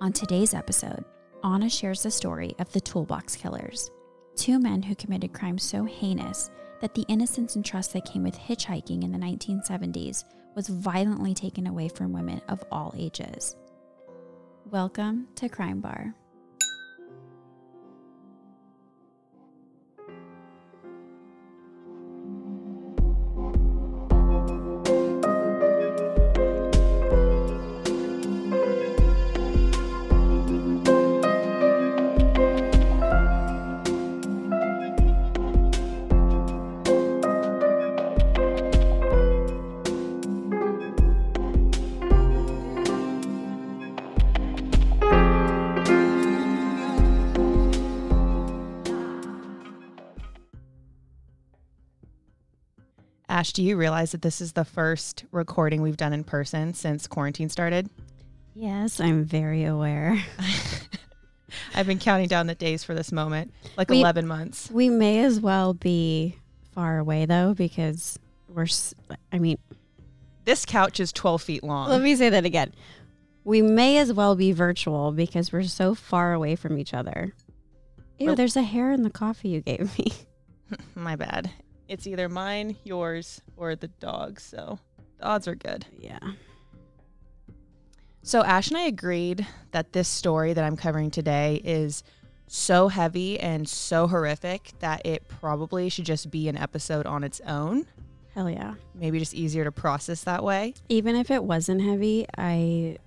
On today's episode, Anna shares the story of the Toolbox Killers, two men who committed crimes so heinous that the innocence and trust that came with hitchhiking in the 1970s was violently taken away from women of all ages. Welcome to Crime Bar. Ash, do you realize that this is the first recording we've done in person since quarantine started? Yes, I'm very aware. I've been counting down the days for this moment, like We- 11 months. We may as well be far away though, because we're, I mean, This couch is 12 feet long. let me say that again. We may as well be virtual because we're so far away from each other. Ew, there's a hair in the coffee you gave me. My bad. It's either mine, yours, or the dog's, so the odds are good. Yeah. So, Ash and I agreed that this story that I'm covering today is so heavy and so horrific that it probably should just be an episode on its own. Hell yeah. Maybe just easier to process that way. Even if it wasn't heavy, I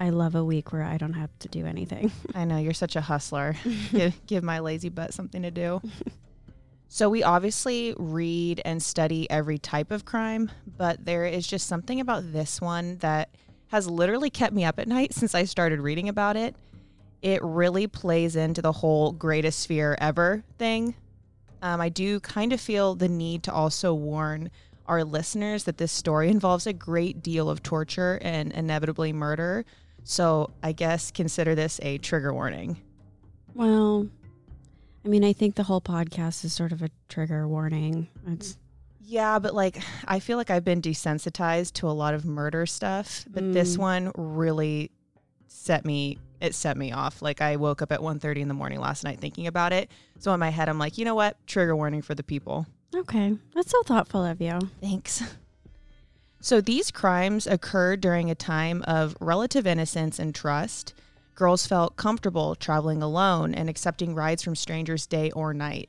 I love a week where I don't have to do anything. I know you're such a hustler. give, give my lazy butt something to do. So, we obviously read and study every type of crime, but there is just something about this one that has literally kept me up at night since I started reading about it. It really plays into the whole greatest fear ever thing. Um, I do kind of feel the need to also warn our listeners that this story involves a great deal of torture and inevitably murder. So, I guess consider this a trigger warning. Well, I mean, I think the whole podcast is sort of a trigger warning. It's Yeah, but like I feel like I've been desensitized to a lot of murder stuff, but this Mm. one really set me it set me off. Like I woke up at 1:30 in the morning last night thinking about it. So in my head I'm like, "You know what? Trigger warning for the people." okay. That's so thoughtful of you. Thanks. So these crimes occurred during a time of relative innocence and trust. Girls felt comfortable traveling alone and accepting rides from strangers day or night.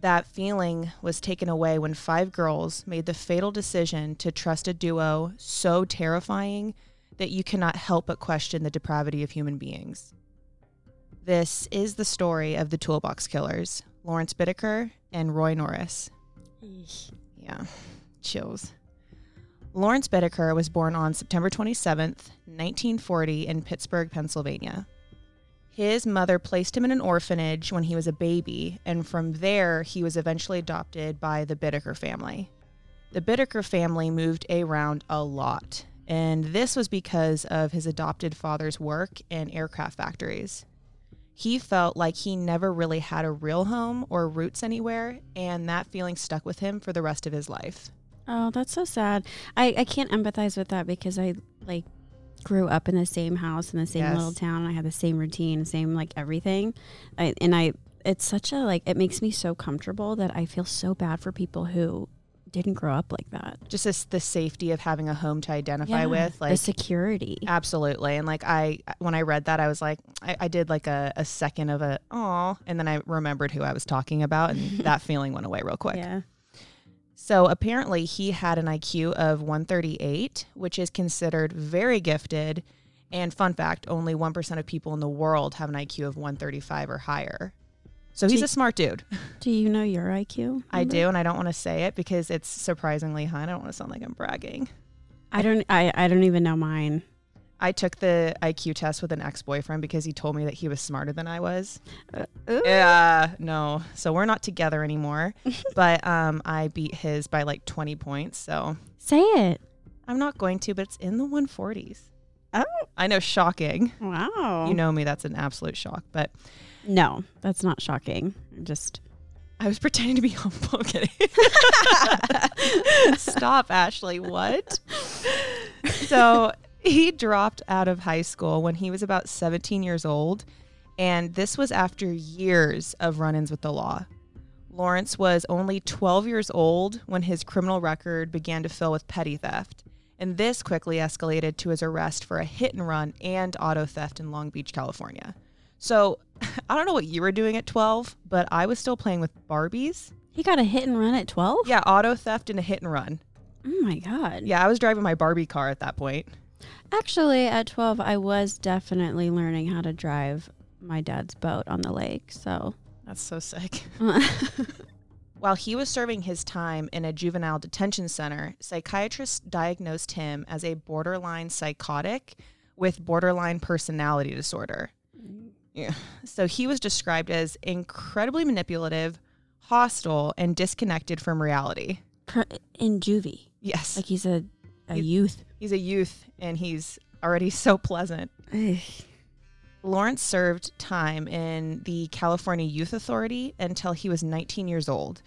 That feeling was taken away when five girls made the fatal decision to trust a duo so terrifying that you cannot help but question the depravity of human beings. This is the story of the Toolbox Killers, Lawrence Bittaker and Roy Norris. Yeah, chills. Lawrence Bittaker was born on September 27, 1940, in Pittsburgh, Pennsylvania. His mother placed him in an orphanage when he was a baby, and from there, he was eventually adopted by the Bittaker family. The Bittaker family moved around a lot, and this was because of his adopted father's work in aircraft factories. He felt like he never really had a real home or roots anywhere, and that feeling stuck with him for the rest of his life. Oh, that's so sad. I, I can't empathize with that because I like grew up in the same house in the same Yes. little town. I had the same routine, same like everything. I, and I, it's such a like, it makes me so comfortable that I feel so bad for people who didn't grow up like that. just this, the safety of having a home to identify with like the security. absolutely and like i when i read that i was like i, I did like a, a second of a oh and then i remembered who i was talking about and that feeling went away real quick Yeah. So apparently he had an iq of 138 which is considered very gifted and fun fact only 1% of people in the world have an iq of 135 or higher so he's Do- a smart dude Do you know your IQ? i do and i don't want to say it because it's surprisingly high i don't want to sound like i'm bragging I don't. I, I don't even know mine. I took the IQ test with an ex boyfriend because he told me that he was smarter than I was. Uh. Yeah, no. So we're not together anymore. but um, I beat his by like 20 points. So Say it. I'm not going to, but it's in the 140s. Oh. I know, shocking. Wow. You know me, that's an absolute shock. But No, that's not shocking. I'm just I was pretending to be humble. Stop, Ashley. What? So he dropped out of high school when he was about 17 years old, and this was after years of run ins with the law. Lawrence was only 12 years old when his criminal record began to fill with petty theft, and this quickly escalated to his arrest for a hit and run and auto theft in Long Beach, California. So, I don't know what you were doing at 12, but I was still playing with Barbies. He got a hit and run at 12? Yeah, auto theft and a hit and run. Oh my God. Yeah, I was driving my Barbie car at that point. Actually, at 12, I was definitely learning how to drive my dad's boat on the lake. So, That's so sick. While he was serving his time in a juvenile detention center, psychiatrists diagnosed him as a borderline psychotic with borderline personality disorder. Mm. Yeah. So he was described as incredibly manipulative, hostile, and disconnected from reality. in juvie, Yes. like he's a, a He's- youth. He's a youth and he's already so pleasant. Lawrence served time in the California Youth Authority until he was 19 years old.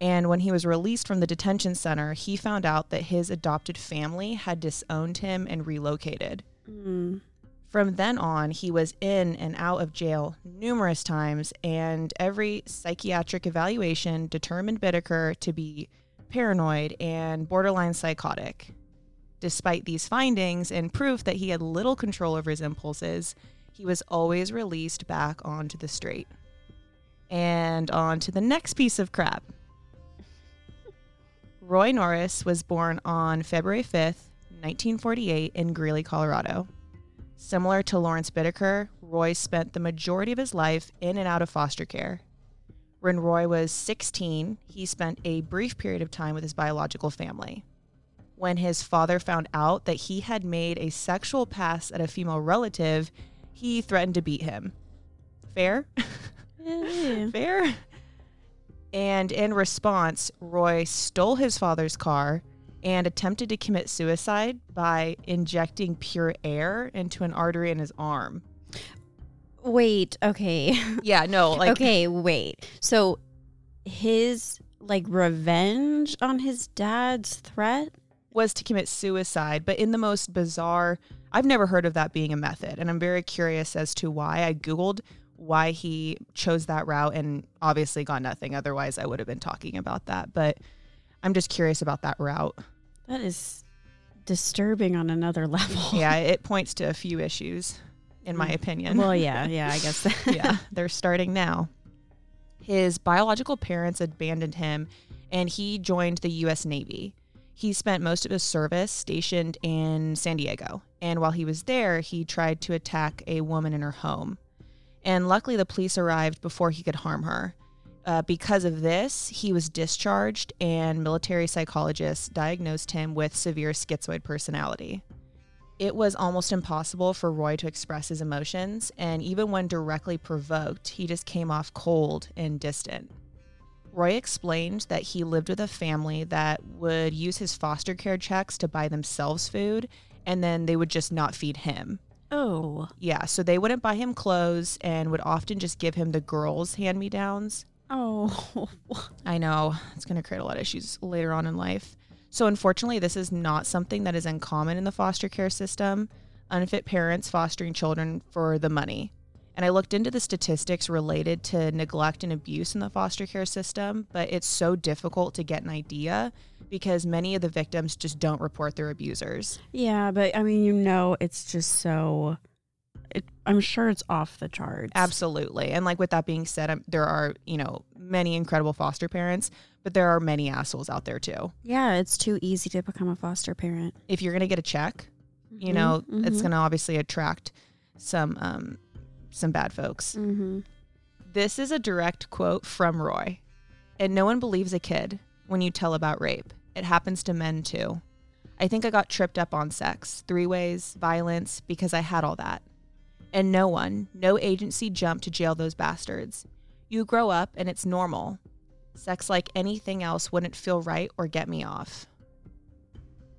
And when he was released from the detention center, he found out that his adopted family had disowned him and relocated. Mm. From then on, he was in and out of jail numerous times, and every psychiatric evaluation determined Bittaker to be paranoid and borderline psychotic. Despite these findings and proof that he had little control over his impulses, he was always released back onto the street. And on to the next piece of crap. Roy Norris was born on February 5th, 1948, in Greeley, Colorado. Similar to Lawrence Bittaker, Roy spent the majority of his life in and out of foster care. When Roy was 16, he spent a brief period of time with his biological family. When his father found out that he had made a sexual pass at a female relative, he threatened to beat him. Fair? Yeah. Fair? And in response, Roy stole his father's car and attempted to commit suicide by injecting pure air into an artery in his arm. Wait, okay. Yeah, no, like okay, wait. So his like revenge on his dad's threat? Was to commit suicide, but in the most bizarre, I've never heard of that being a method, and I'm very curious as to why. I googled why he chose that route and obviously got nothing. Otherwise, I would have been talking about that, but I'm just curious about that route. That is disturbing on another level. yeah, it points to a few issues, in my Mm. opinion. Well, yeah, yeah, I guess. yeah, they're starting now. His biological parents abandoned him and he joined the U.S. Navy. He spent most of his service stationed in San Diego. And while he was there, he tried to attack a woman in her home. And luckily, the police arrived before he could harm her. Uh, because of this, he was discharged, and military psychologists diagnosed him with severe schizoid personality. It was almost impossible for Roy to express his emotions, and even when directly provoked, he just came off cold and distant. Roy explained that he lived with a family that would use his foster care checks to buy themselves food, and then they would just not feed him. oh. Yeah, so they wouldn't buy him clothes and would often just give him the girls' hand me downs. Oh. I know it's going to create a lot of issues later on in life. So, unfortunately, this is not something that is uncommon in the foster care system. Unfit parents fostering children for the money. And I looked into the statistics related to neglect and abuse in the foster care system, but it's so difficult to get an idea because many of the victims just don't report their abusers. Yeah, but I mean, you know, it's just so. It, I'm sure it's off the charts. Absolutely. And like with that being said, um, there are, you know, many incredible foster parents, but there are many assholes out there too. Yeah, it's too easy to become a foster parent. If you're going to get a check, you Mhm, know, it's mhm, going to obviously attract some um some bad folks. mhm. This is a direct quote from Roy. And no one believes a kid when you tell about rape. It happens to men too. I think I got tripped up on sex, three ways, violence, because I had all that. And no one, no agency jumped to jail those bastards. You grow up and it's normal. Sex like anything else wouldn't feel right or get me off.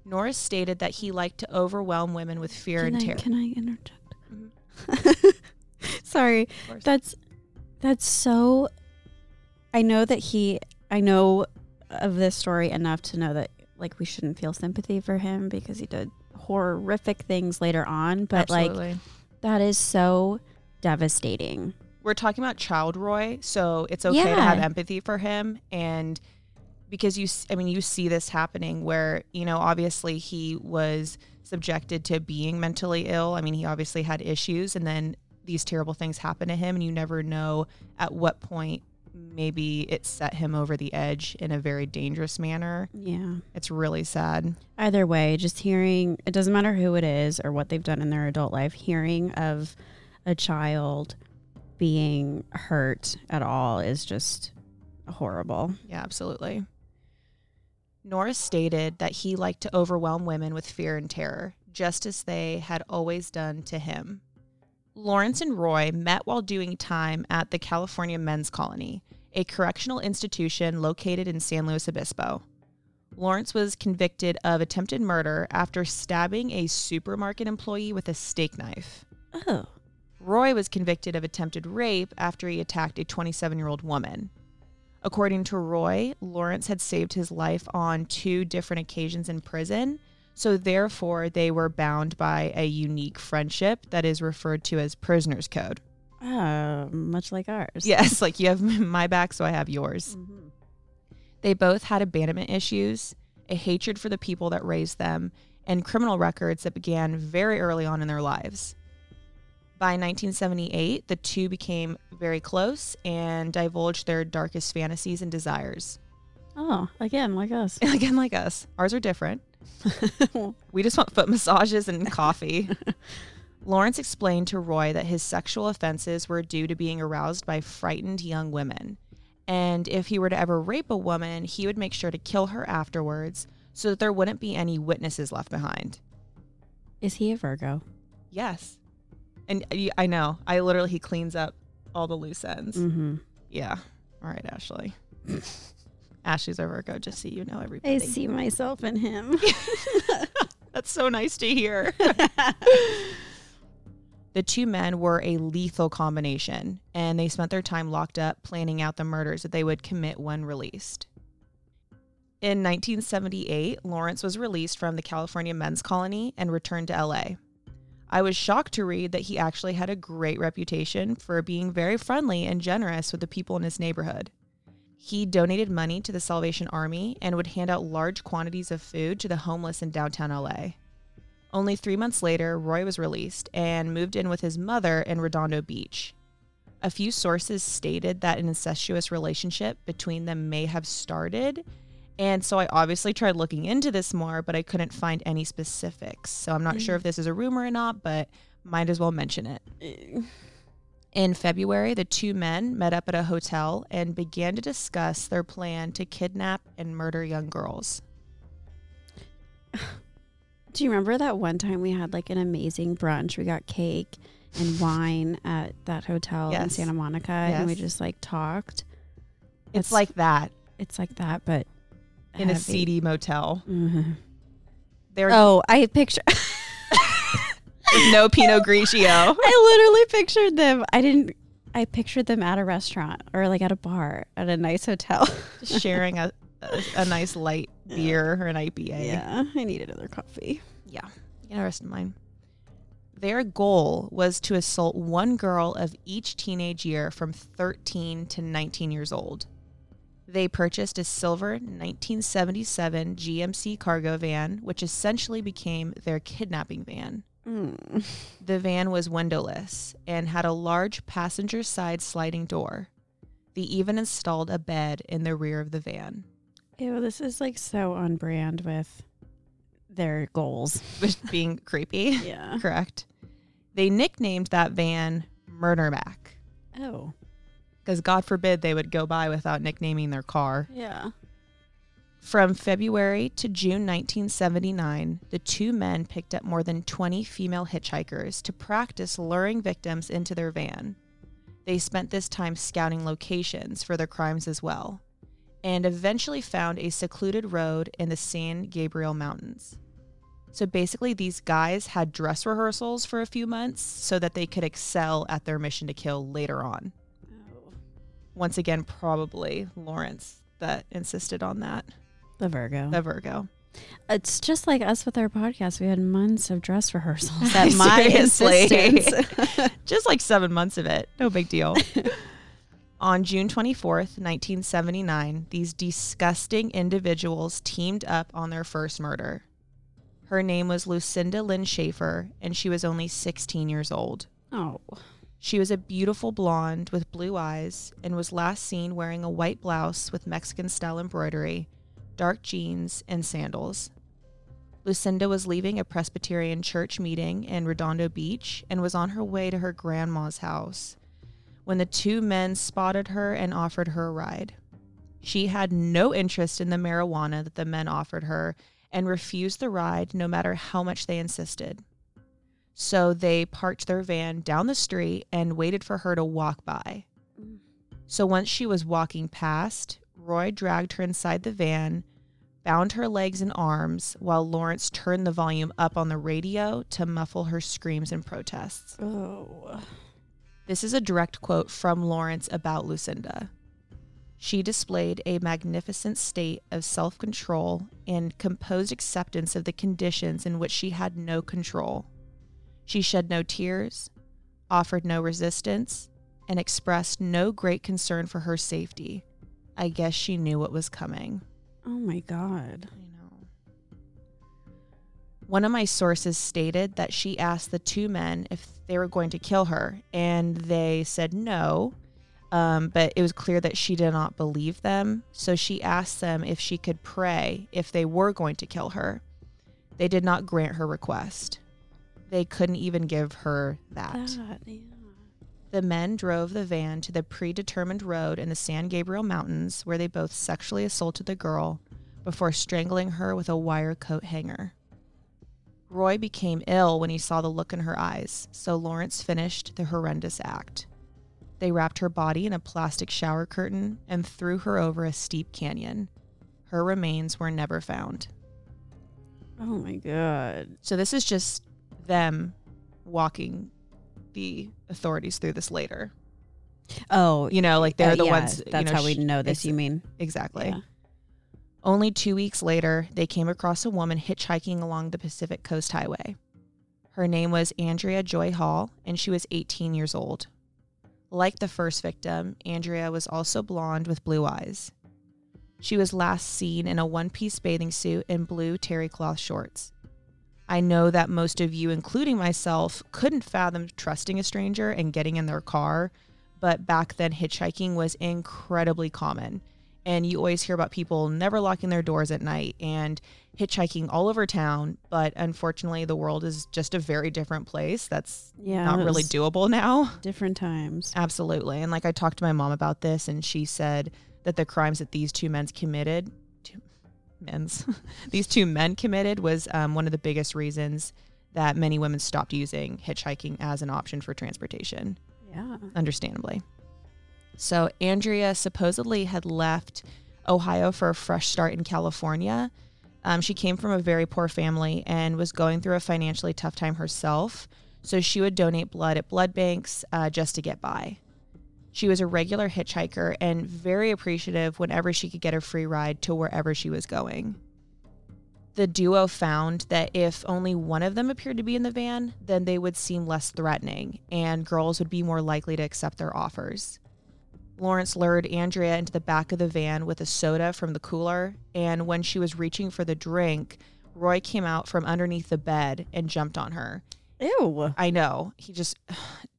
Norris stated that he liked to overwhelm women with fear Can and I, terror. can I interject? Mhm. Sorry, that's that's so. I know that he. I know of this story enough to know that like we shouldn't feel sympathy for him because he did horrific things later on, but like that is so devastating. we're talking about child Roy, so it's okay to have empathy for him and because you I mean you see this happening where, you know, obviously he was subjected to being mentally ill. I mean, he obviously had issues and then these terrible things happen to him and you never know at what point maybe it set him over the edge in a very dangerous manner. Yeah. It's really sad. Either way, just hearing it doesn't matter who it is or what they've done in their adult life, hearing of a child being hurt at all is just horrible. Yeah, absolutely. Norris stated that he liked to overwhelm women with fear and terror, just as they had always done to him. Lawrence and Roy met while doing time at the California Men's Colony, a correctional institution located in San Luis Obispo. Lawrence was convicted of attempted murder after stabbing a supermarket employee with a steak knife. Oh. Roy was convicted of attempted rape after he attacked a 27 year old woman. According to Roy, Lawrence had saved his life on two different occasions in prison, so therefore they were bound by a unique friendship that is referred to as prisoner's code. Oh, much like ours. Yes, like you have my back, so I have yours. Mhm. They both had abandonment issues, a hatred for the people that raised them, and criminal records that began very early on in their lives. By 1978, the two became very close and divulged their darkest fantasies and desires. Oh, again, like us. Again, like us, ours are different. We just want foot massages and coffee. Lawrence explained to Roy that his sexual offenses were due to being aroused by frightened young women. And if he were to ever rape a woman, he would make sure to kill her afterwards so that there wouldn't be any witnesses left behind. Is he a Virgo? Yes. And I know, I literally, he cleans up all the loose ends. Mm-hmm. Yeah. All right, Ashley. Ashley's a Virgo, just so you know, everybody. I see myself in him. That's so nice to hear. the two men were a lethal combination, and they spent their time locked up planning out the murders that they would commit when released. In 1978, Lawrence was released from the California Men's Colony and returned to LA. I was shocked to read that he actually had a great reputation for being very friendly and generous with the people in his neighborhood. He donated money to the Salvation Army and would hand out large quantities of food to the homeless in downtown LA. Only three months later, Roy was released and moved in with his mother in Redondo Beach. A few sources stated that an incestuous relationship between them may have started, and so I obviously tried looking into this more, but I couldn't find any specifics. So I'm not sure mm. if this is a rumor or not, but might as well mention it. Eh. In February, the two men met up at a hotel and began to discuss their plan to kidnap and murder young girls. Do you remember that one time we had like an amazing brunch? We got cake and wine at that hotel in Yes. Santa Monica and we Yes. just like talked. It's like that It's like that, but in a seedy motel. Mhm. There Oh, I picture. was no Pinot Grigio. I literally pictured them. I didn't. I pictured them at a restaurant or like at a bar at a nice hotel. Sharing a, a, a nice light beer or an IPA. yeah, I need another coffee. Yeah. Have the rest of mine. Their goal was to assault one girl of each teenage year from 13 to 19 years old. They purchased a silver 1977 GMC cargo van, which essentially became their kidnapping van. Mm. The van was windowless and had a large passenger side sliding door. They even installed a bed in the rear of the van. Ew, this is like so on brand with their goals. Which being creepy. Yeah. Correct. They nicknamed that van Murder Mac Oh. because God forbid they would go by without nicknaming their car. Yeah. From February to June 1979, the two men picked up more than 20 female hitchhikers to practice luring victims into their van. They spent this time scouting locations for their crimes as well, and eventually found a secluded road in the San Gabriel Mountains. So basically, these guys had dress rehearsals for a few months so that they could excel at their mission to kill later on. Oh. Once again, probably Lawrence that insisted on that The Virgo. the Virgo. It's just like us with our podcast. We had months of dress rehearsals at my insistence. Just like seven months of it. No big deal. On June 24th, 1979, these disgusting individuals teamed up on their first murder. Her name was Lucinda Lynn Schaefer, and she was only 16 years old. oh, She was a beautiful blonde with blue eyes and was last seen wearing a white blouse with Mexican style embroidery, dark jeans, and sandals. Lucinda was leaving a Presbyterian church meeting in Redondo Beach and was on her way to her grandma's house when the two men spotted her and offered her a ride. She had no interest in the marijuana that the men offered her and refused the ride no matter how much they insisted. So they parked their van down the street and waited for her to walk by. Mm. So once she was walking past, Roy dragged her inside the van, bound her legs and arms, while Lawrence turned the volume up on the radio to muffle her screams and protests. oh, This is a direct quote from Lawrence about Lucinda. She displayed a magnificent state of self control and composed acceptance of the conditions in which she had no control. She shed no tears, offered no resistance, and expressed no great concern for her safety. I guess she knew what was coming. oh my god. I know. One of my sources stated that she asked the two men if they were going to kill her, and they said no. Um, but it was clear that she did not believe them, so she asked them if she could pray if they were going to kill her. They did not grant her request. They couldn't even give her that. That, yeah. The men drove the van to the predetermined road in the San Gabriel Mountains where they both sexually assaulted the girl before strangling her with a wire coat hanger. Roy became ill when he saw the look in her eyes, so Lawrence finished the horrendous act. They wrapped her body in a plastic shower curtain and threw her over a steep canyon. Her remains were never found. Oh my god. So this is just them walking the authorities through this later. Oh, You know, like they're uh, the yeah, ones. you That's know, how we know this. ex- You mean? Exactly. Yeah. Only two weeks later, they came across a woman hitchhiking along the Pacific Coast Highway. Her name was Andrea Joy Hall, and she was 18 years old. Like the first victim, Andrea was also blonde with blue eyes. She was last seen in a one piece bathing suit and blue terry cloth shorts. I know that most of you, including myself, couldn't fathom trusting a stranger and getting in their car, but back then hitchhiking was incredibly common. And you always hear about people never locking their doors at night and hitchhiking all over town. But unfortunately, the world is just a very different place. That's Yeah. not really doable now. Different times. Absolutely. And like I talked to my mom about this, and she said that the crimes that these two men committed, men's, these two men committed was um, one of the biggest reasons that many women stopped using hitchhiking as an option for transportation, Yeah. understandably. So Andrea supposedly had left Ohio for a fresh start in California. Um, she came from a very poor family and was going through a financially tough time herself. So she would donate blood at blood banks uh, just to get by. She was a regular hitchhiker and very appreciative whenever she could get a free ride to wherever she was going. The duo found that if only one of them appeared to be in the van, then they would seem less threatening and girls would be more likely to accept their offers. Lawrence lured Andrea into the back of the van with a soda from the cooler, and when she was reaching for the drink, Roy came out from underneath the bed and jumped on her. Ew. I know. He just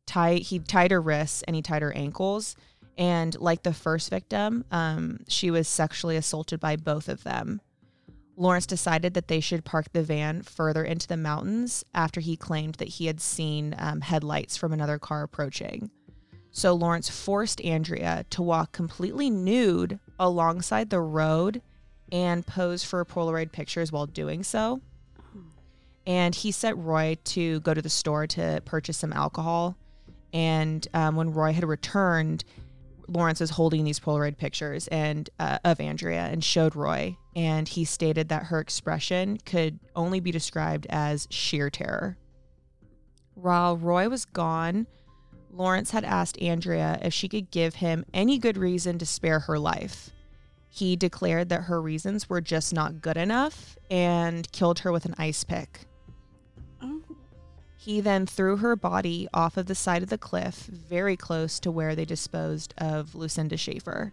tied he tied her wrists and he tied her ankles. And like the first victim, um, she was sexually assaulted by both of them. Lawrence decided that they should park the van further into the mountains after he claimed that he had seen um, headlights from another car approaching. So Lawrence forced Andrea to walk completely nude alongside the road and pose for Polaroid pictures while doing so and he sent Roy to go to the store to purchase some alcohol. And um, when Roy had returned, Lawrence was holding these Polaroid pictures and uh, of Andrea and showed Roy, and he stated that her expression could only be described as sheer terror. While Roy was gone, Lawrence had asked Andrea if she could give him any good reason to spare her life. He declared that her reasons were just not good enough and killed her with an ice pick. He then threw her body off of the side of the cliff, very close to where they disposed of Lucinda Schaefer,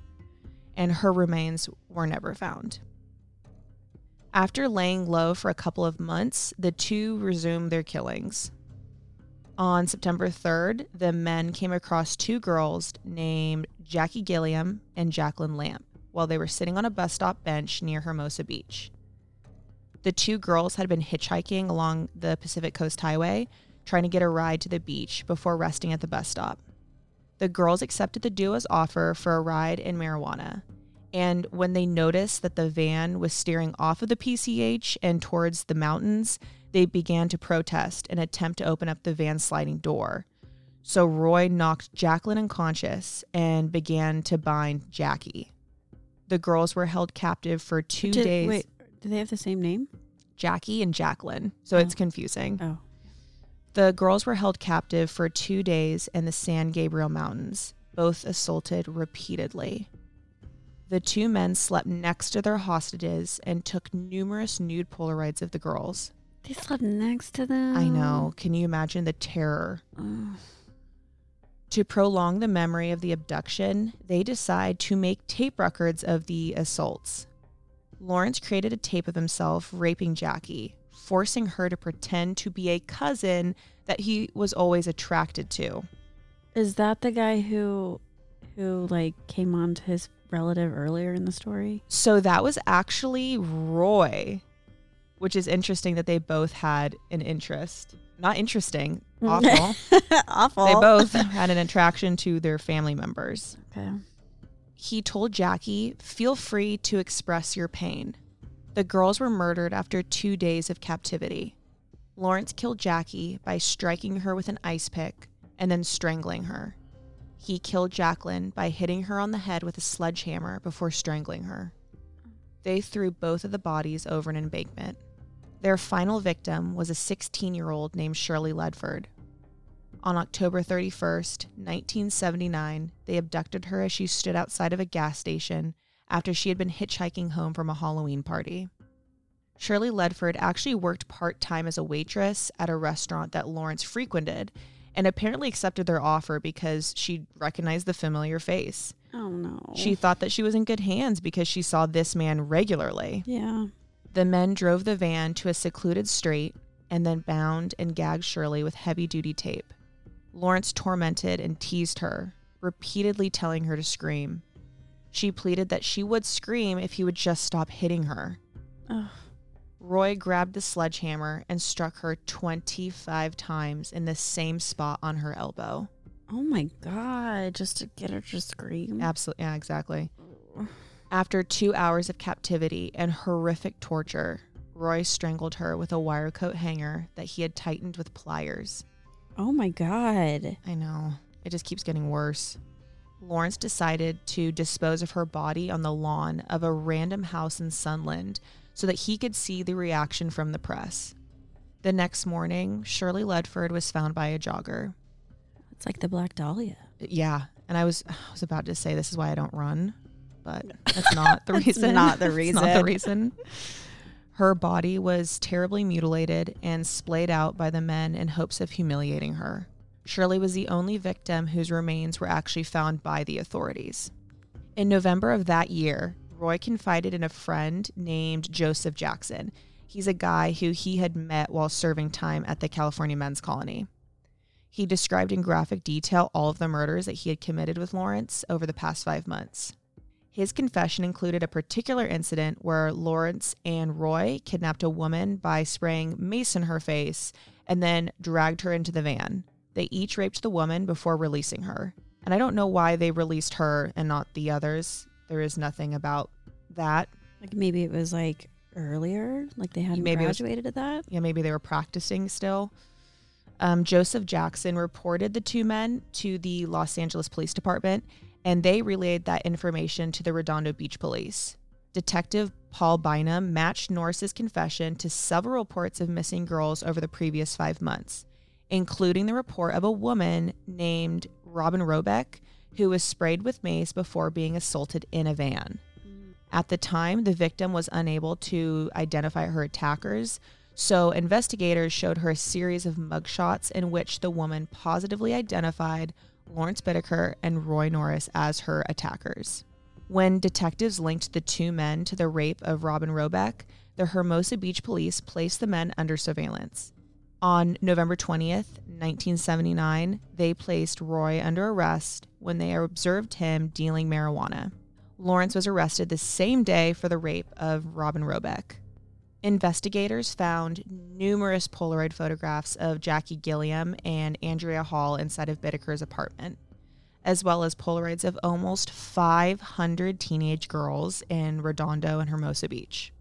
and her remains were never found. After laying low for a couple of months, the two resumed their killings. On September 3rd, the men came across two girls named Jackie Gilliam and Jacqueline Lamp while they were sitting on a bus stop bench near Hermosa Beach. The two girls had been hitchhiking along the Pacific Coast Highway, trying to get a ride to the beach before resting at the bus stop. The girls accepted the duo's offer for a ride in marijuana. And when they noticed that the van was steering off of the PCH and towards the mountains, they began to protest and attempt to open up the van's sliding door. So Roy knocked Jacqueline unconscious and began to bind Jackie. The girls were held captive for two Did- days. Wait, do they have the same name? Jackie and Jacqueline. So Oh. it's confusing. Oh. The girls were held captive for two days in the San Gabriel Mountains, both assaulted repeatedly. The two men slept next to their hostages and took numerous nude Polaroids of the girls. They slept next to them. I know. Can you imagine the terror? To prolong the memory of the abduction, they decide to make tape records of the assaults. Lawrence created a tape of himself raping Jackie, forcing her to pretend to be a cousin that he was always attracted to. Is that the guy who, who like came on to his relative earlier in the story? So that was actually Roy, which is interesting that they both had an interest. Not interesting, mm. awful. Awful. they both had an attraction to their family members. Okay. He told Jackie, Feel free to express your pain. The girls were murdered after two days of captivity. Lawrence killed Jackie by striking her with an ice pick and then strangling her. He killed Jacqueline by hitting her on the head with a sledgehammer before strangling her. They threw both of the bodies over an embankment. Their final victim was a 16 year old named Shirley Ledford. On October 31st, 1979, they abducted her as she stood outside of a gas station after she had been hitchhiking home from a Halloween party. Shirley Ledford actually worked part time as a waitress at a restaurant that Lawrence frequented and apparently accepted their offer because she recognized the familiar face. Oh no. She thought that she was in good hands because she saw this man regularly. Yeah. The men drove the van to a secluded strait and then bound and gagged Shirley with heavy duty tape. Lawrence tormented and teased her, repeatedly telling her to scream. She pleaded that she would scream if he would just stop hitting her. Ugh. Roy grabbed the sledgehammer and struck her 25 times in the same spot on her elbow. Oh my god! Just to get her to scream. Absolutely, yeah, exactly. After two hours of captivity and horrific torture, Roy strangled her with a wire coat hanger that he had tightened with pliers. Oh my god. I know, it just keeps getting worse. Lawrence decided to dispose of her body on the lawn of a random house in Sunland so that he could see the reaction from the press. The next morning, Shirley Ledford was found by a jogger. It's like the Black Dahlia. Yeah, and I was I was about to say this is why I don't run, but that's not the reason. not the reason. not the reason. Her body was terribly mutilated and splayed out by the men in hopes of humiliating her. Shirley was the only victim whose remains were actually found by the authorities. In November of that year, Roy confided in a friend named Joseph Jackson. He's a guy who he had met while serving time at the California Men's Colony. He described in graphic detail all of the murders that he had committed with Lawrence over the past five months. His confession included a particular incident where Lawrence and Roy kidnapped a woman by spraying mace in her face and then dragged her into the van. They each raped the woman before releasing her. And I don't know why they released her and not the others. There is nothing about that. Like maybe it was like earlier, like they hadn't Maybe it was- graduated at that. Yeah, maybe they were practicing still. Um, Joseph Jackson reported the two men to the Los Angeles Police Department, and they relayed that information to the Redondo Beach Police. Detective Paul Bynum matched Norris's confession to several reports of missing girls over the previous five months, including the report of a woman named Robin Robeck who was sprayed with mace before being assaulted in a van. At the time, the victim was unable to identify her attackers, so investigators showed her a series of mugshots in which the woman positively identified Lawrence Bittaker and Roy Norris as her attackers. When detectives linked the two men to the rape of Robin Robeck, the Hermosa Beach police placed the men under surveillance. On November 20th, 1979, they placed Roy under arrest when they observed him dealing marijuana. Lawrence was arrested the same day for the rape of Robin Robeck. Investigators found numerous Polaroid photographs of Jackie Gilliam and Andrea Hall inside of Bittaker's apartment, as well as Polaroids of almost 500 teenage girls in Redondo and Hermosa Beach.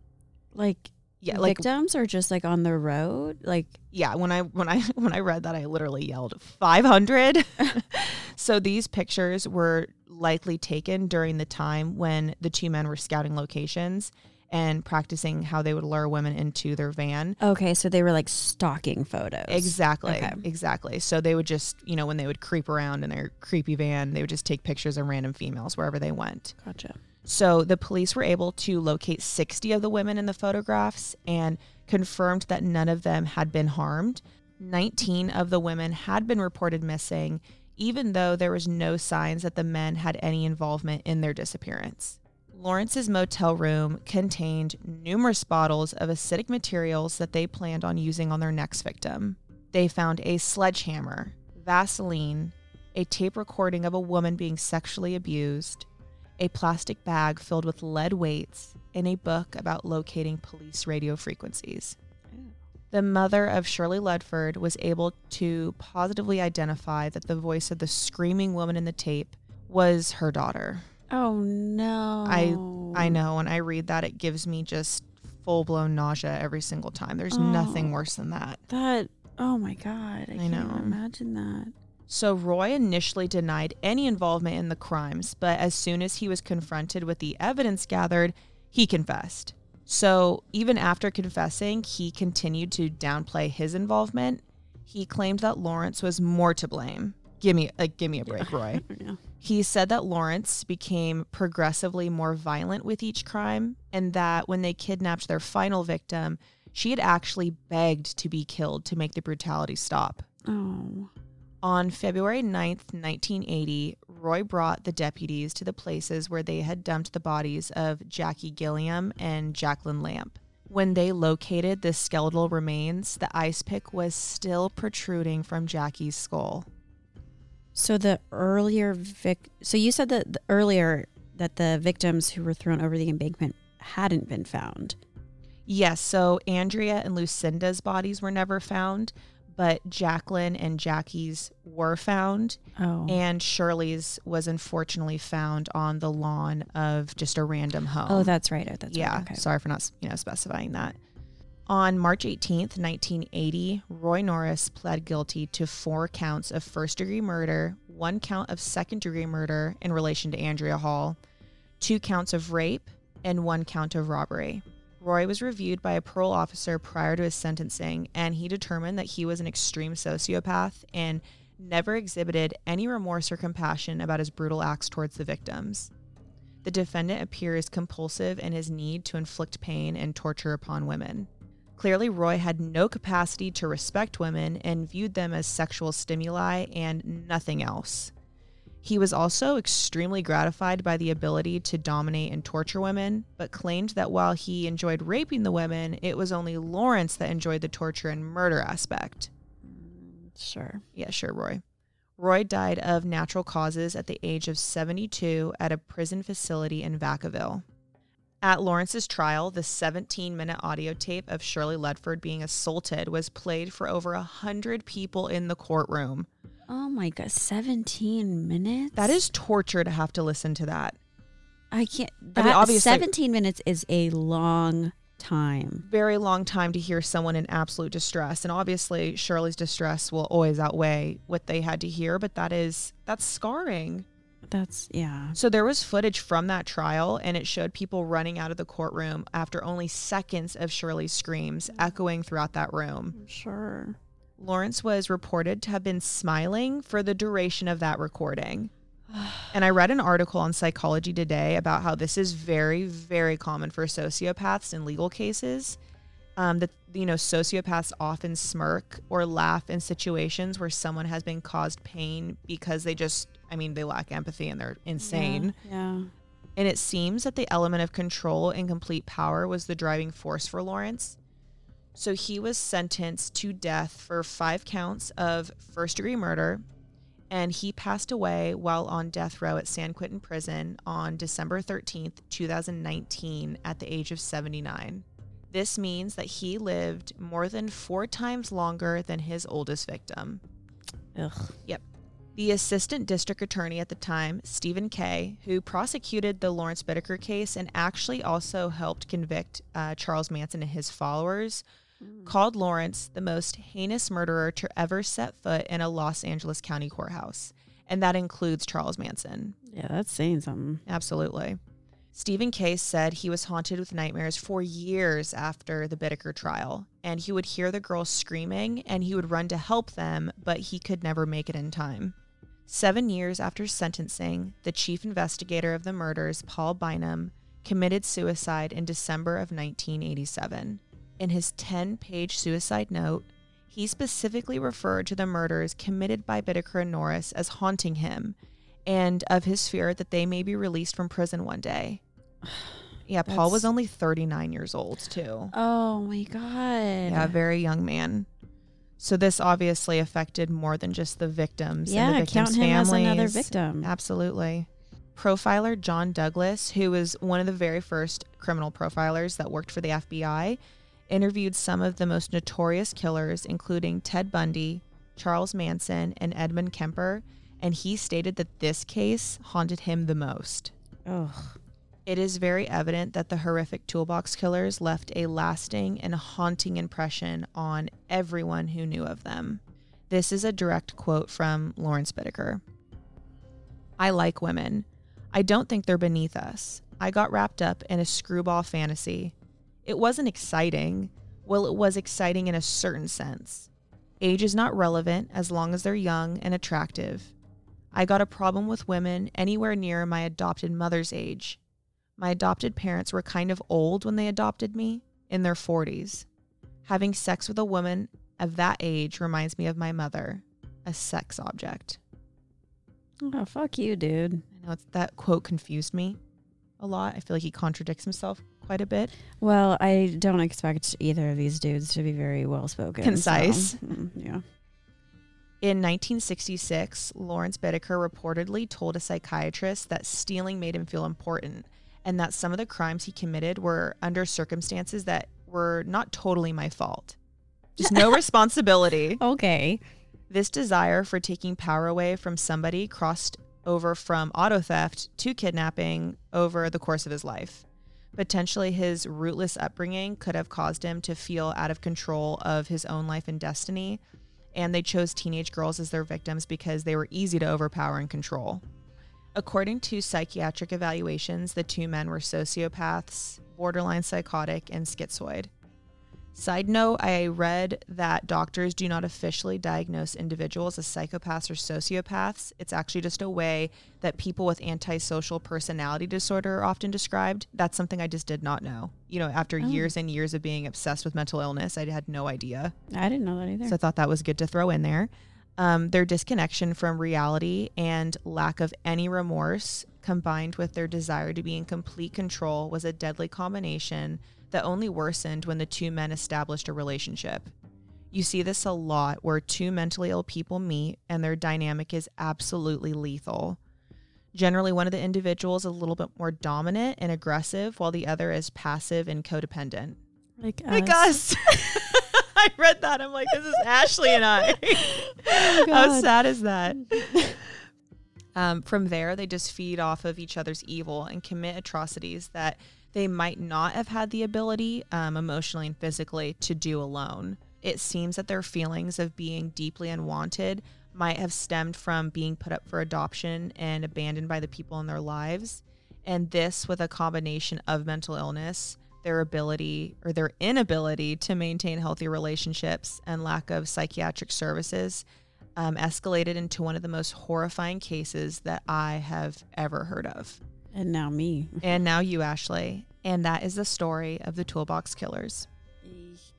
Like Yeah, like victims or just like on the road? Like yeah, when I when I when I read that I literally yelled 500. so these pictures were likely taken during the time when the two men were scouting locations and practicing how they would lure women into their van. okay, so they were like stalking photos. Exactly. Okay. Exactly. So they would just, you know, when they would creep around in their creepy van, they would just take pictures of random females wherever they went. Gotcha. So the police were able to locate 60 of the women in the photographs and confirmed that none of them had been harmed. 19 of the women had been reported missing, even though there was no signs that the men had any involvement in their disappearance. Lawrence's motel room contained numerous bottles of acidic materials that they planned on using on their next victim. They found a sledgehammer, Vaseline, a tape recording of a woman being sexually abused, a plastic bag filled with lead weights, and a book about locating police radio frequencies. The mother of Shirley Ledford was able to positively identify that the voice of the screaming woman in the tape was her daughter. Oh no. I I know when I read that it gives me just full blown nausea every single time. There's oh. nothing Oh. worse than that. that oh my god. I, I can't know. imagine that. So Roy initially denied any involvement in the crimes, but as soon as he was confronted with the evidence gathered, he confessed. So even after confessing, he continued to downplay his involvement. He claimed that Lawrence was more to blame. Give me a give me a break, Roy. Yeah. He said that Lawrence became progressively more violent with each crime and that when they kidnapped their final victim, she had actually begged to be killed to make the brutality stop. Oh. On February 9th, 1980, Roy brought the deputies to the places where they had dumped the bodies of Jackie Gilliam and Jacqueline Lamp. When they located the skeletal remains, the ice pick was still protruding from Jackie's skull. So the earlier vic so you said that the earlier that the victims who were thrown over the embankment hadn't been found. Yes, so Andrea and Lucinda's bodies were never found, but Jacqueline and Jackie's were found, Oh. and Shirley's was unfortunately found on the lawn of just a random home. oh, that's right. Oh, that's yeah, right. Okay. sorry for not you know specifying that. On March 18th, 1980, Roy Norris pled guilty to four counts of first degree murder, one count of second degree murder in relation to Andrea Hall, two counts of rape, and one count of robbery. Roy was reviewed by a parole officer prior to his sentencing, and he determined that he was an extreme sociopath and never exhibited any remorse or compassion about his brutal acts towards the victims. The defendant appears compulsive in his need to inflict pain and torture upon women. Clearly, Roy had no capacity to respect women and viewed them as sexual stimuli and nothing else. He was also extremely gratified by the ability to dominate and torture women, but claimed that while he enjoyed raping the women, it was only Lawrence that enjoyed the torture and murder aspect. Sure. Yeah, sure, Roy. Roy died of natural causes at the age of 72 at a prison facility in Vacaville. At Lawrence's trial, the 17 minute audio tape of Shirley Ledford being assaulted was played for over 100 people in the courtroom. Oh my god, 17 minutes? That is torture to have to listen to that. I can't I that mean, obviously- 17 minutes is a long time. Very long time to hear someone in absolute distress. And obviously, Shirley's distress will always outweigh what they had to hear, but that is, that's scarring. That's yeah. So there was footage from that trial, and it showed people running out of the courtroom after only seconds of Shirley's screams echoing throughout that room. I'm sure. Lawrence was reported to have been smiling for the duration of that recording. And I read an article on Psychology Today about how this is very, very common for sociopaths in legal cases. Um, that you know, sociopaths often smirk or laugh in situations where someone has been caused pain because they just, I mean, they lack empathy and they're insane. Yeah. yeah. And it seems that the element of control and complete power was the driving force for Lawrence. So he was sentenced to death for five counts of first degree murder, and he passed away while on death row at San Quentin Prison on December 13th, 2019, at the age of 79. This means that he lived more than four times longer than his oldest victim. Ugh. Yep. The assistant district attorney at the time, Stephen Kay, who prosecuted the Lawrence Bittaker case and actually also helped convict uh, Charles Manson and his followers, mm. called Lawrence the most heinous murderer to ever set foot in a Los Angeles County courthouse. And that includes Charles Manson. Yeah, that's saying something. Absolutely. Stephen Kay said he was haunted with nightmares for years after the Bittaker trial, and he would hear the girls screaming and he would run to help them, but he could never make it in time. Seven years after sentencing, the chief investigator of the murders, Paul Bynum, committed suicide in December of 1987. In his 10 page suicide note, he specifically referred to the murders committed by Bittaker and Norris as haunting him and of his fear that they may be released from prison one day. Yeah, Paul was only 39 years old, too. Oh my God. Yeah, a very young man. So this obviously affected more than just the victims yeah, and the victims' count him families. as another victim. Absolutely. Profiler John Douglas, who was one of the very first criminal profilers that worked for the FBI, interviewed some of the most notorious killers, including Ted Bundy, Charles Manson, and Edmund Kemper, and he stated that this case haunted him the most. Ugh. It is very evident that the horrific toolbox killers left a lasting and haunting impression on everyone who knew of them. This is a direct quote from Lawrence Bittaker. I like women. I don't think they're beneath us. I got wrapped up in a screwball fantasy. It wasn't exciting. Well, it was exciting in a certain sense. Age is not relevant as long as they're young and attractive. I got a problem with women anywhere near my adopted mother's age. My adopted parents were kind of old when they adopted me, in their 40s. Having sex with a woman of that age reminds me of my mother, a sex object. Oh, fuck you, dude. I know that quote confused me a lot. I feel like he contradicts himself quite a bit. Well, I don't expect either of these dudes to be very well spoken. Concise. So, mm, yeah. In 1966, Lawrence Bittaker reportedly told a psychiatrist that stealing made him feel important and that some of the crimes he committed were under circumstances that were not totally my fault. Just no responsibility. Okay. This desire for taking power away from somebody crossed over from auto theft to kidnapping over the course of his life. Potentially, his rootless upbringing could have caused him to feel out of control of his own life and destiny and they chose teenage girls as their victims because they were easy to overpower and control. According to psychiatric evaluations, the two men were sociopaths, borderline psychotic, and schizoid. Side note, I read that doctors do not officially diagnose individuals as psychopaths or sociopaths. It's actually just a way that people with antisocial personality disorder are often described. That's something I just did not know. You know, after oh. years and years of being obsessed with mental illness, I had no idea. I didn't know that either. So I thought that was good to throw in there. Um, their disconnection from reality and lack of any remorse, combined with their desire to be in complete control, was a deadly combination that only worsened when the two men established a relationship. You see this a lot where two mentally ill people meet and their dynamic is absolutely lethal. Generally, one of the individuals is a little bit more dominant and aggressive, while the other is passive and codependent. Like us. Like us. I read that. I'm like, this is Ashley and I. oh, How sad is that? Um, from there, they just feed off of each other's evil and commit atrocities that they might not have had the ability, um, emotionally and physically, to do alone. It seems that their feelings of being deeply unwanted might have stemmed from being put up for adoption and abandoned by the people in their lives. And this, with a combination of mental illness, their ability or their inability to maintain healthy relationships, and lack of psychiatric services, um, escalated into one of the most horrifying cases that I have ever heard of. And now me. And now you, Ashley. And that is the story of the Toolbox Killers.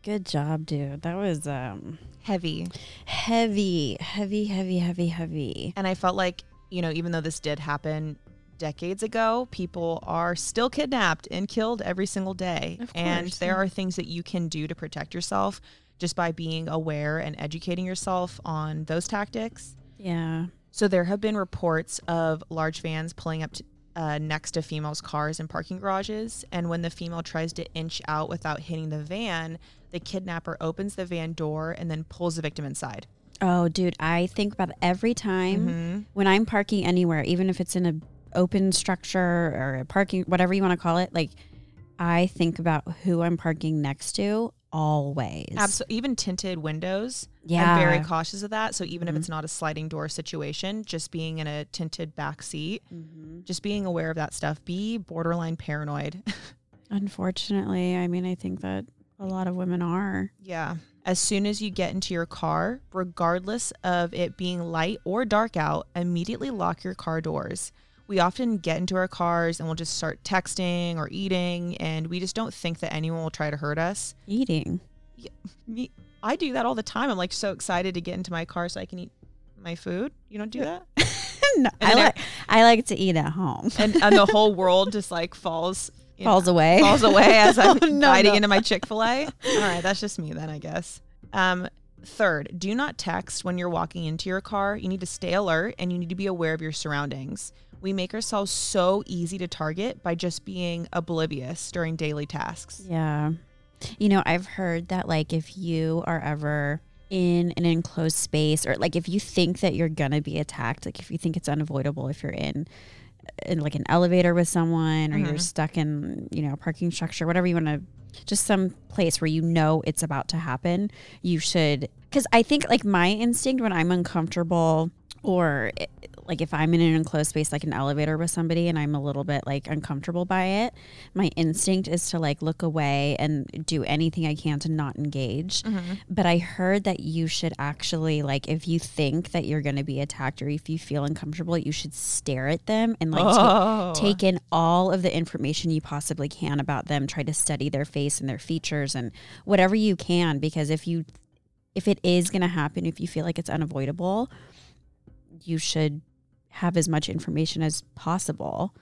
Good job, dude. That was um Heavy. heavy, heavy, heavy, heavy, heavy. And I felt like, you know, even though this did happen decades ago, people are still kidnapped and killed every single day. Of and course, there yeah. are things that you can do to protect yourself just by being aware and educating yourself on those tactics. Yeah. So there have been reports of large vans pulling up to, uh, next to females' cars in parking garages, and when the female tries to inch out without hitting the van, the kidnapper opens the van door and then pulls the victim inside. Oh, dude, I think about it every time Mhm. when I'm parking anywhere, even if it's in a open structure or a parking, whatever you want to call it. Like, I think about who I'm parking next to always. Absolutely. Even tinted windows. Yeah. I'm very cautious of that. So even if Mhm. it's not a sliding door situation, just being in a tinted back seat, Mhm. just being aware of that stuff. Be borderline paranoid. Unfortunately, I mean, I think that a lot of women are. yeah. As soon as you get into your car, regardless of it being light or dark out, immediately lock your car doors. We often get into our cars and we'll just start texting or eating, and we just don't think that anyone will try to hurt us. Eating. Me, I do that all the time. I'm like so excited to get into my car so I can eat my food. You don't do that? no, I like I like to eat at home. and, and the whole world just like falls you know, Falls away. falls away as I'm Oh, no, biting no. into my Chick Fil A. All right, that's just me then, I guess. Um, third, do not text when you're walking into your car. You need to stay alert and you need to be aware of your surroundings. We make ourselves so easy to target by just being oblivious during daily tasks. Yeah. You know, I've heard that like if you are ever in an enclosed space or like if you think that you're going to be attacked, like if you think it's unavoidable if you're in in like an elevator with someone or you're Mhm. stuck in, you know, a parking structure, whatever you want to just some place where you know it's about to happen, you should cuz I think like my instinct when I'm uncomfortable or it, like if I'm in an enclosed space like an elevator with somebody and I'm a little bit like uncomfortable by it, my instinct is to like look away and do anything I can to not engage. Mm-hmm. But I heard that you should actually like if you think that you're going to be attacked or if you feel uncomfortable, you should stare at them and like ta- Oh. take in all of the information you possibly can about them, try to study their face and their features and whatever you can because if you if it is going to happen, if you feel like it's unavoidable, you should have as much information as possible.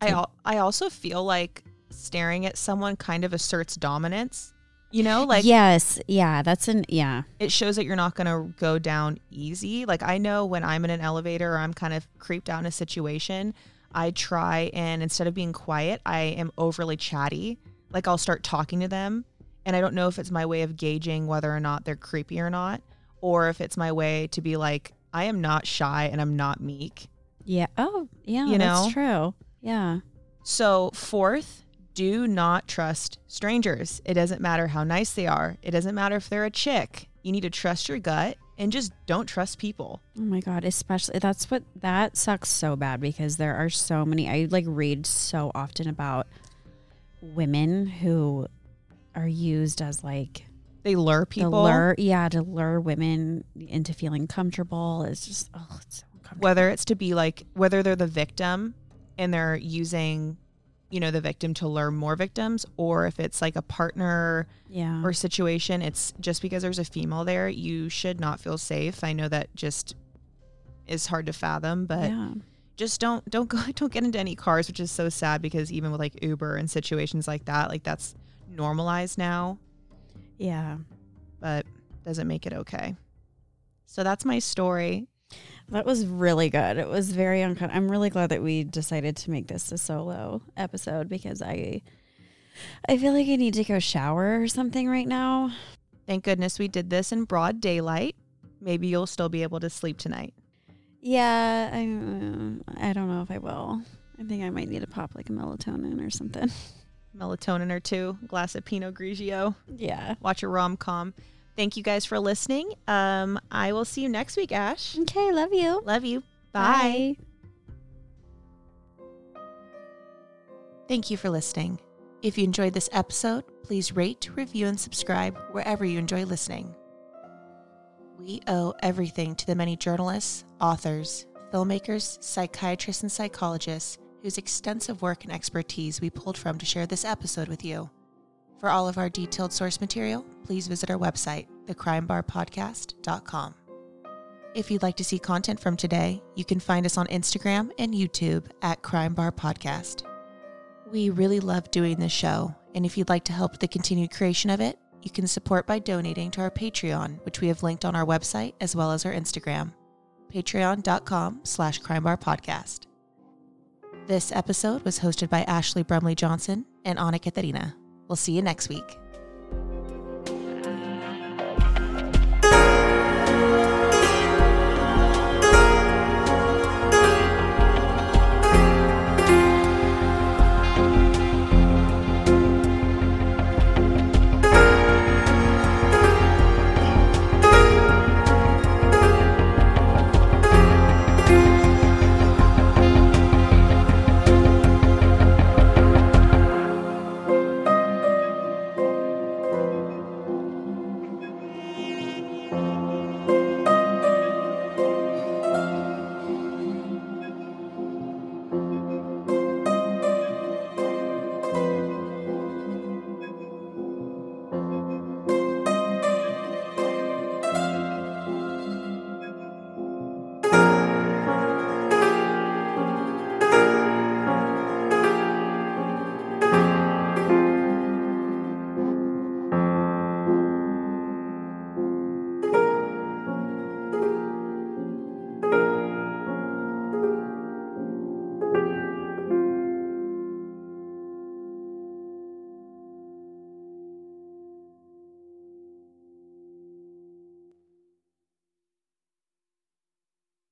I al- I also feel like staring at someone kind of asserts dominance. You know, like yes, yeah, that's an yeah. it shows that you're not going to go down easy. Like I know when I'm in an elevator or I'm kind of creeped out in a situation, I try and instead of being quiet, I am overly chatty. Like I'll start talking to them, and I don't know if it's my way of gauging whether or not they're creepy or not, or if it's my way to be like I am not shy and I'm not meek. Yeah. Oh, yeah, You that's true. Yeah. So, fourth, do not trust strangers. It doesn't matter how nice they are. It doesn't matter if they're a chick. You need to trust your gut and just don't trust people. Oh my god, especially that's what that sucks so bad because there are so many I like read so often about women who are used as like They lure the people. lure yeah, to lure women into feeling comfortable. is just oh, it's so uncomfortable. whether it's to be like whether they're the victim and they're using you know the victim to lure more victims or if it's like a partner yeah. or situation it's just because there's a female there you should not feel safe i know that just is hard to fathom but yeah. just don't don't go don't get into any cars which is so sad because even with like uber and situations like that like that's normalized now Yeah. but doesn't make it okay so that's my story That was really good. It was very uncomfortable. I'm really glad that we decided to make this a solo episode because I I feel like I need to go shower or something right now. Thank goodness we did this in broad daylight. Maybe you'll still be able to sleep tonight. Yeah, I I don't know if I will. I think I might need to pop like a melatonin or something. Melatonin or two, glass of Pinot Grigio, Yeah. watch a rom com. Thank you guys for listening. Um, I will see you next week, Ash. Okay, love you. Love you. Bye. Thank you for listening. If you enjoyed this episode, please rate, review, and subscribe wherever you enjoy listening. We owe everything to the many journalists, authors, filmmakers, psychiatrists, and psychologists whose extensive work and expertise we pulled from to share this episode with you. For all of our detailed source material, please visit our website, thecrimebarpodcast.com. If you'd like to see content from today, you can find us on Instagram and YouTube at Crime Bar Podcast. We really love doing this show, and if you'd like to help the continued creation of it, you can support by donating to our Patreon, which we have linked on our website as well as our Instagram, patreon.com slash crimebarpodcast. This episode was hosted by Ashley Brumley Johnson and Anna Katharina. We'll see you next week.